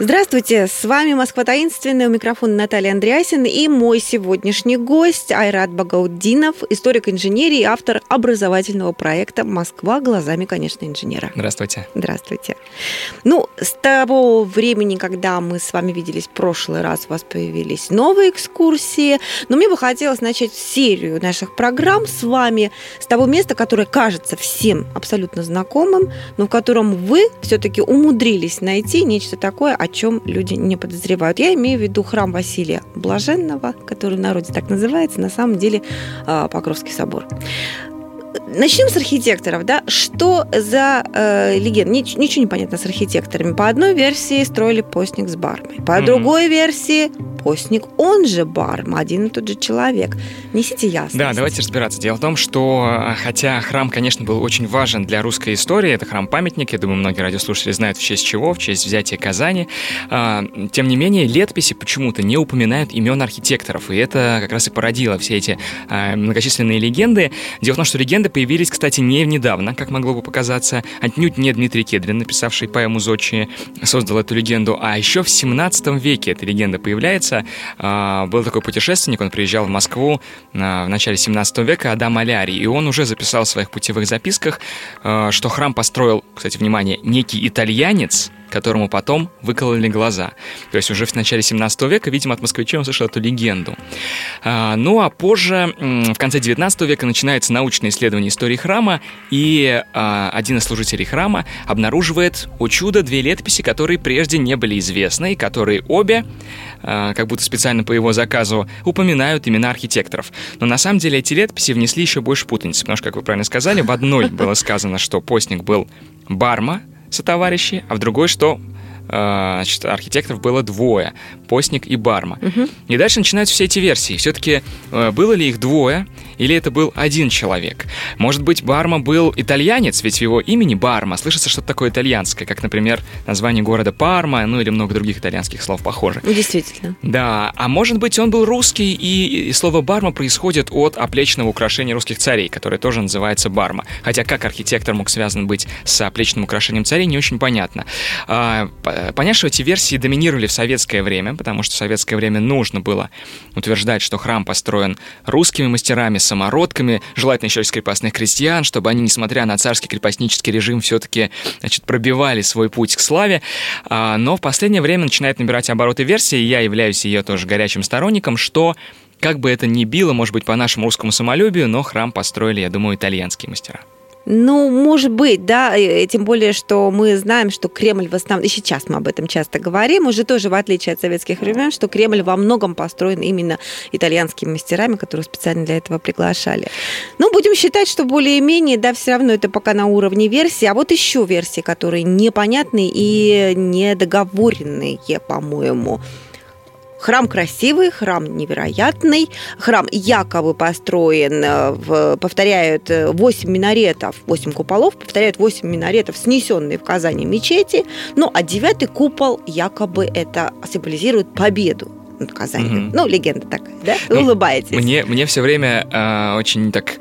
Здравствуйте, с вами Москва таинственная, у микрофона Наталья Андреасин и мой сегодняшний гость Айрат Багауддинов, историк инженерии и автор образовательного проекта «Москва глазами, конечно, инженера». Здравствуйте. Здравствуйте. Ну, с того времени, когда мы с вами виделись в прошлый раз, у вас появились новые экскурсии, но мне бы хотелось начать серию наших программ с вами с того места, которое кажется всем абсолютно знакомым, но в котором вы все-таки умудрились найти нечто такое, о чем люди не подозревают. Я имею в виду храм Василия Блаженного, который в народе так называется, на самом деле а, Покровский собор. Начнем с архитекторов, да? Что за э, легенда? Нич- ничего не понятно с архитекторами. По одной версии строили постник с бармой, по mm-hmm. другой версии постник, он же барма, один и тот же человек. Несите ясность. Да, давайте разбираться. Дело в том, что э, хотя храм, конечно, был очень важен для русской истории, это храм-памятник, я думаю, многие радиослушатели знают в честь чего, в честь взятия Казани, а, тем не менее, летописи почему-то не упоминают имен архитекторов, и это как раз и породило все эти а, многочисленные легенды. Дело в том, что легенды появились, кстати, не недавно, как могло бы показаться. Отнюдь не Дмитрий Кедрин, написавший поэму «Зодчие», создал эту легенду, а еще в 17 веке эта легенда появляется. А, был такой путешественник, он приезжал в Москву а, в начале 17 века, Адам Алярий, и он уже записал в своих путевых записках, а, что храм построил, кстати, внимание, некий итальянец, которому потом выкололи глаза. То есть уже в начале 17 века, видимо, от москвичей он слышал эту легенду. А, ну а позже, в конце 19 века, начинается научное исследование истории храма, и а, один из служителей храма обнаруживает, о чудо, две летописи, которые прежде не были известны, и которые обе, а, как будто специально по его заказу, упоминают имена архитекторов. Но на самом деле эти летописи внесли еще больше путаницы, потому что, как вы правильно сказали, в одной было сказано, что постник был Барма, сотоварищи, а в другой, что э, значит, архитекторов было двое, постник и барма. Угу. И дальше начинаются все эти версии. Все-таки э, было ли их двое, или это был один человек? Может быть, барма был итальянец, ведь в его имени барма слышится что-то такое итальянское, как, например, название города Парма, ну или много других итальянских слов похоже. Действительно. Да, а может быть, он был русский, и, и слово барма происходит от оплечного украшения русских царей, которое тоже называется барма. Хотя как архитектор мог связан быть с оплечным украшением царей, не очень понятно. А, понятно, что эти версии доминировали в советское время, потому что в советское время нужно было утверждать, что храм построен русскими мастерами, самородками, желательно еще из крепостных крестьян, чтобы они, несмотря на царский крепостнический режим, все-таки значит, пробивали свой путь к славе. А, но в последнее время начинает набирать обороты версии, и я являюсь ее тоже горячим сторонником, что как бы это ни било, может быть, по нашему русскому самолюбию, но храм построили, я думаю, итальянские мастера. Ну, может быть, да, тем более, что мы знаем, что Кремль в основном, и сейчас мы об этом часто говорим, уже тоже в отличие от советских времен, что Кремль во многом построен именно итальянскими мастерами, которые специально для этого приглашали. Ну, будем считать, что более-менее, да, все равно это пока на уровне версии, а вот еще версии, которые непонятные и недоговоренные, по-моему. Храм красивый, храм невероятный, храм якобы построен, э, в, повторяют 8 э, минаретов, 8 куполов, повторяют 8 минаретов, снесенные в Казани мечети, ну а девятый купол якобы это символизирует победу над Казанью. Угу. Ну, легенда такая, да? Ну, улыбаетесь. Мне, мне все время э, очень так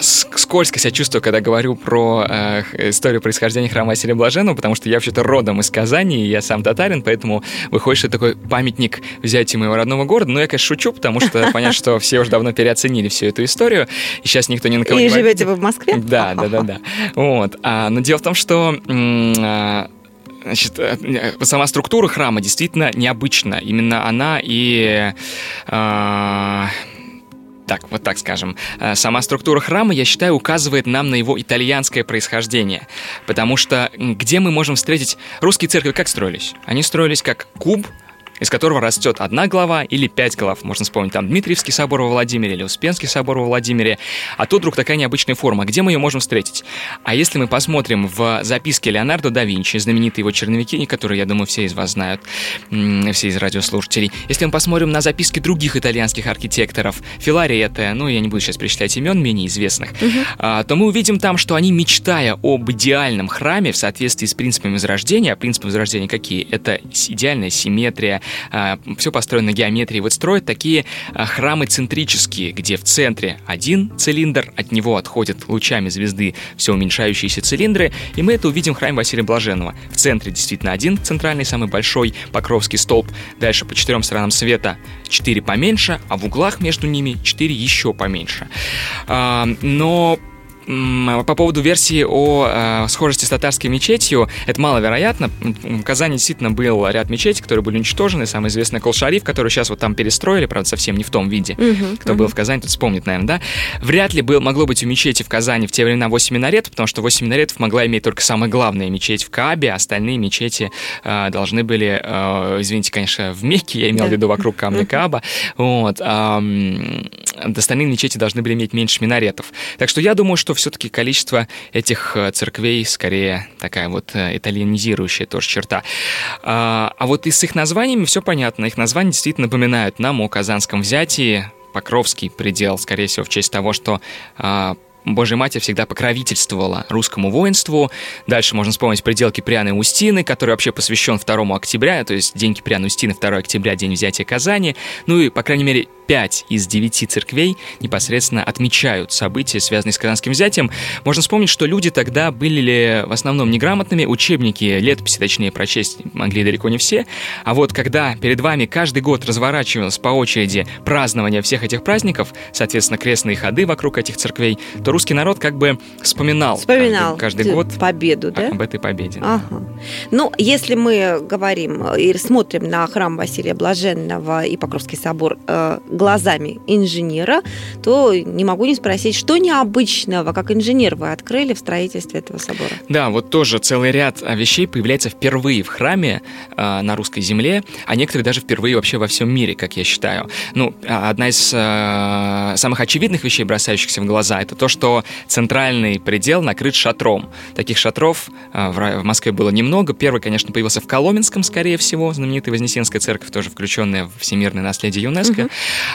скользко себя чувствую, когда говорю про э, историю происхождения храма Василия Блаженного, потому что я вообще-то родом из Казани, и я сам татарин, поэтому выходит, что это такой памятник взятия моего родного города. Но я, конечно, шучу, потому что понятно, что все уже давно переоценили всю эту историю, и сейчас никто ни на кого и не... И живете вы в Москве? Да, да, да, да. Вот. А, но дело в том, что... Значит, э, сама структура храма действительно необычна. Именно она и... Э, так, вот так скажем. Э, сама структура храма, я считаю, указывает нам на его итальянское происхождение. Потому что где мы можем встретить... Русские церкви как строились? Они строились как куб, из которого растет одна глава или пять глав. Можно вспомнить там Дмитриевский собор во Владимире или Успенский собор во Владимире. А тут вдруг такая необычная форма. Где мы ее можем встретить? А если мы посмотрим в записке Леонардо да Винчи, знаменитые его черновики, которые, я думаю, все из вас знают, все из радиослушателей. Если мы посмотрим на записки других итальянских архитекторов, Филаретто, ну, я не буду сейчас перечислять имен менее известных, угу. то мы увидим там, что они, мечтая об идеальном храме в соответствии с принципами Возрождения, а принципы Возрождения какие? Это идеальная симметрия, все построено на геометрии. Вот строят такие а, храмы центрические, где в центре один цилиндр, от него отходят лучами звезды все уменьшающиеся цилиндры, и мы это увидим в храме Василия Блаженного. В центре действительно один центральный, самый большой Покровский столб. Дальше по четырем сторонам света четыре поменьше, а в углах между ними четыре еще поменьше. Но по поводу версии о э, схожести с татарской мечетью, это маловероятно. В Казани действительно был ряд мечетей, которые были уничтожены. Самый известный Колшариф, который сейчас вот там перестроили, правда, совсем не в том виде. Uh-huh, Кто uh-huh. был в Казани, тот вспомнит, наверное, да? Вряд ли был, могло быть у мечети в Казани в те времена 8 минаретов, потому что 8 минаретов могла иметь только самая главная мечеть в Каабе, а остальные мечети э, должны были, э, извините, конечно, в Мекке, я имел в виду вокруг камня Кааба, вот, э, остальные мечети должны были иметь меньше минаретов. Так что я думаю, что все-таки количество этих э, церквей скорее такая вот э, итальянизирующая тоже черта. А, а вот и с их названиями все понятно. Их названия действительно напоминают нам о казанском взятии, Покровский предел, скорее всего, в честь того, что а, Божья Матерь всегда покровительствовала русскому воинству. Дальше можно вспомнить предел Киприана и Устины, который вообще посвящен 2 октября, то есть день и Устины, 2 октября, день взятия Казани. Ну и, по крайней мере, пять из девяти церквей непосредственно отмечают события, связанные с казанским взятием. Можно вспомнить, что люди тогда были в основном неграмотными, учебники, летописи, точнее, прочесть могли далеко не все. А вот когда перед вами каждый год разворачивалось по очереди празднование всех этих праздников, соответственно, крестные ходы вокруг этих церквей, то русский народ как бы вспоминал, вспоминал каждый, каждый год победу, да? об этой победе. Ага. Ну, если мы говорим и смотрим на храм Василия Блаженного и Покровский собор э, глазами инженера, то не могу не спросить, что необычного, как инженер, вы открыли в строительстве этого собора? Да, вот тоже целый ряд а, вещей появляется впервые в храме э, на русской земле, а некоторые даже впервые вообще во всем мире, как я считаю. Ну, а, одна из э, самых очевидных вещей, бросающихся в глаза, это то, что центральный предел накрыт шатром. Таких шатров э, в, в Москве было немного. Первый, конечно, появился в Коломенском, скорее всего, знаменитая Вознесенская церковь, тоже включенная в всемирное наследие ЮНЕСКО. Угу.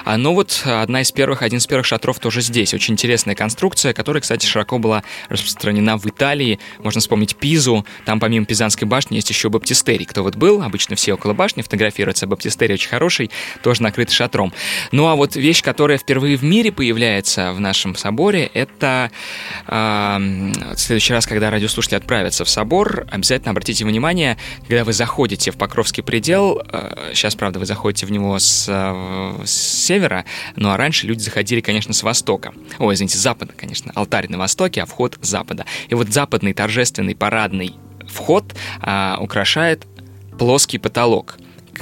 А, но вот одна из первых, один из первых шатров тоже здесь. Очень интересная конструкция, которая, кстати, широко была распространена в Италии. Можно вспомнить Пизу. Там помимо Пизанской башни есть еще баптистерий. Кто вот был, обычно все около башни фотографируются. Баптистерий очень хороший, тоже накрыт шатром. Ну а вот вещь, которая впервые в мире появляется в нашем соборе, это э, в следующий раз, когда радиослушатели отправятся в собор, обязательно обратите внимание, когда вы заходите в Покровский предел, э, сейчас, правда, вы заходите в него с, э, с севера, ну а раньше люди заходили, конечно, с востока. Ой, извините, с запада, конечно. Алтарь на востоке, а вход с запада. И вот западный торжественный парадный вход а, украшает плоский потолок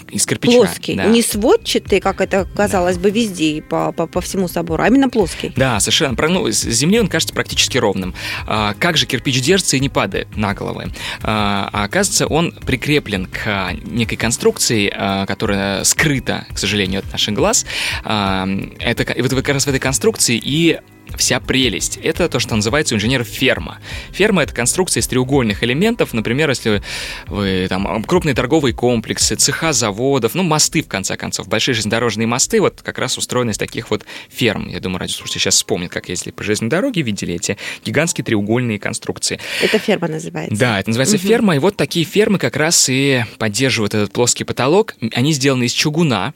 из кирпича. Плоский, да. не сводчатый, как это казалось да. бы везде по, по, по всему собору, а именно плоский. Да, совершенно. Ну, с земли он кажется практически ровным. А, как же кирпич держится и не падает на головы? А, а оказывается, он прикреплен к некой конструкции, а, которая скрыта, к сожалению, от наших глаз. А, это вот как раз в этой конструкции и вся прелесть. Это то, что называется у инженеров ферма. Ферма — это конструкция из треугольных элементов. Например, если вы там крупные торговые комплексы, цеха заводов, ну, мосты, в конце концов, большие железнодорожные мосты вот как раз устроены из таких вот ферм. Я думаю, радиослушатели сейчас вспомнят, как ездили по железной дороге, видели эти гигантские треугольные конструкции. Это ферма называется? Да, это называется угу. ферма. И вот такие фермы как раз и поддерживают этот плоский потолок. Они сделаны из чугуна,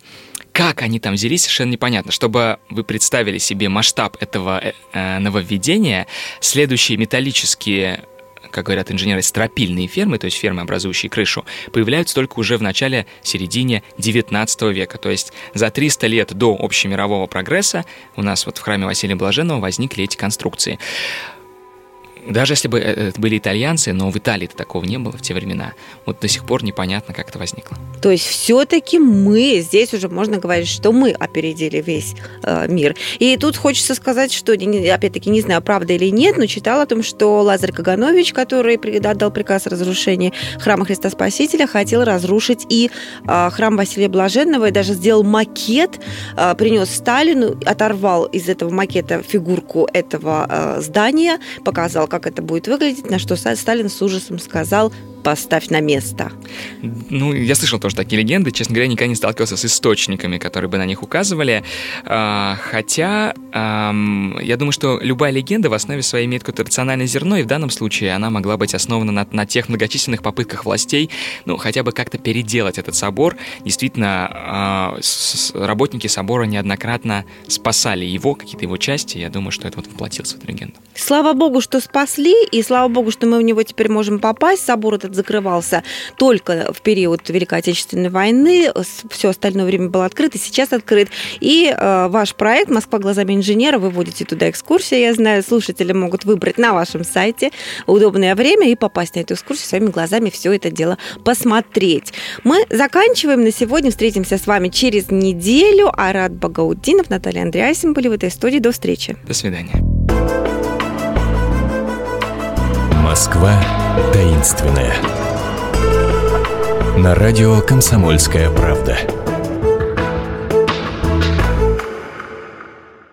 как они там взялись, совершенно непонятно. Чтобы вы представили себе масштаб этого э, э, нововведения, следующие металлические как говорят инженеры, стропильные фермы, то есть фермы, образующие крышу, появляются только уже в начале-середине 19 века. То есть за 300 лет до общемирового прогресса у нас вот в храме Василия Блаженного возникли эти конструкции. Даже если бы э, это были итальянцы, но в Италии такого не было в те времена. Вот до сих пор непонятно, как это возникло. То есть все-таки мы, здесь уже можно говорить, что мы опередили весь э, мир. И тут хочется сказать, что, опять-таки, не знаю, правда или нет, но читала о том, что Лазарь Каганович, который отдал приказ о разрушении храма Христа Спасителя, хотел разрушить и э, храм Василия Блаженного, и даже сделал макет, э, принес Сталину, оторвал из этого макета фигурку этого э, здания, показал, как как это будет выглядеть, на что Сталин с ужасом сказал поставь на место. Ну, я слышал тоже такие легенды. Честно говоря, никогда не сталкивался с источниками, которые бы на них указывали. А, хотя, я думаю, что любая легенда в основе своей имеет какое-то рациональное зерно, и в данном случае она могла быть основана на, на тех многочисленных попытках властей, ну, хотя бы как-то переделать этот собор. Действительно, а, работники собора неоднократно спасали его, какие-то его части. Я думаю, что это вот воплотилось в эту легенду. Слава богу, что спасли, и слава богу, что мы в него теперь можем попасть. Собор этот закрывался только в период Великой Отечественной войны. Все остальное время был открыт, и сейчас открыт. И э, ваш проект «Москва глазами инженера», вы вводите туда экскурсию, я знаю, слушатели могут выбрать на вашем сайте удобное время и попасть на эту экскурсию своими глазами, все это дело посмотреть. Мы заканчиваем на сегодня. Встретимся с вами через неделю. Арат Багаудинов, Наталья Андреасин были в этой студии. До встречи. До свидания. Москва таинственная. На радио «Комсомольская правда».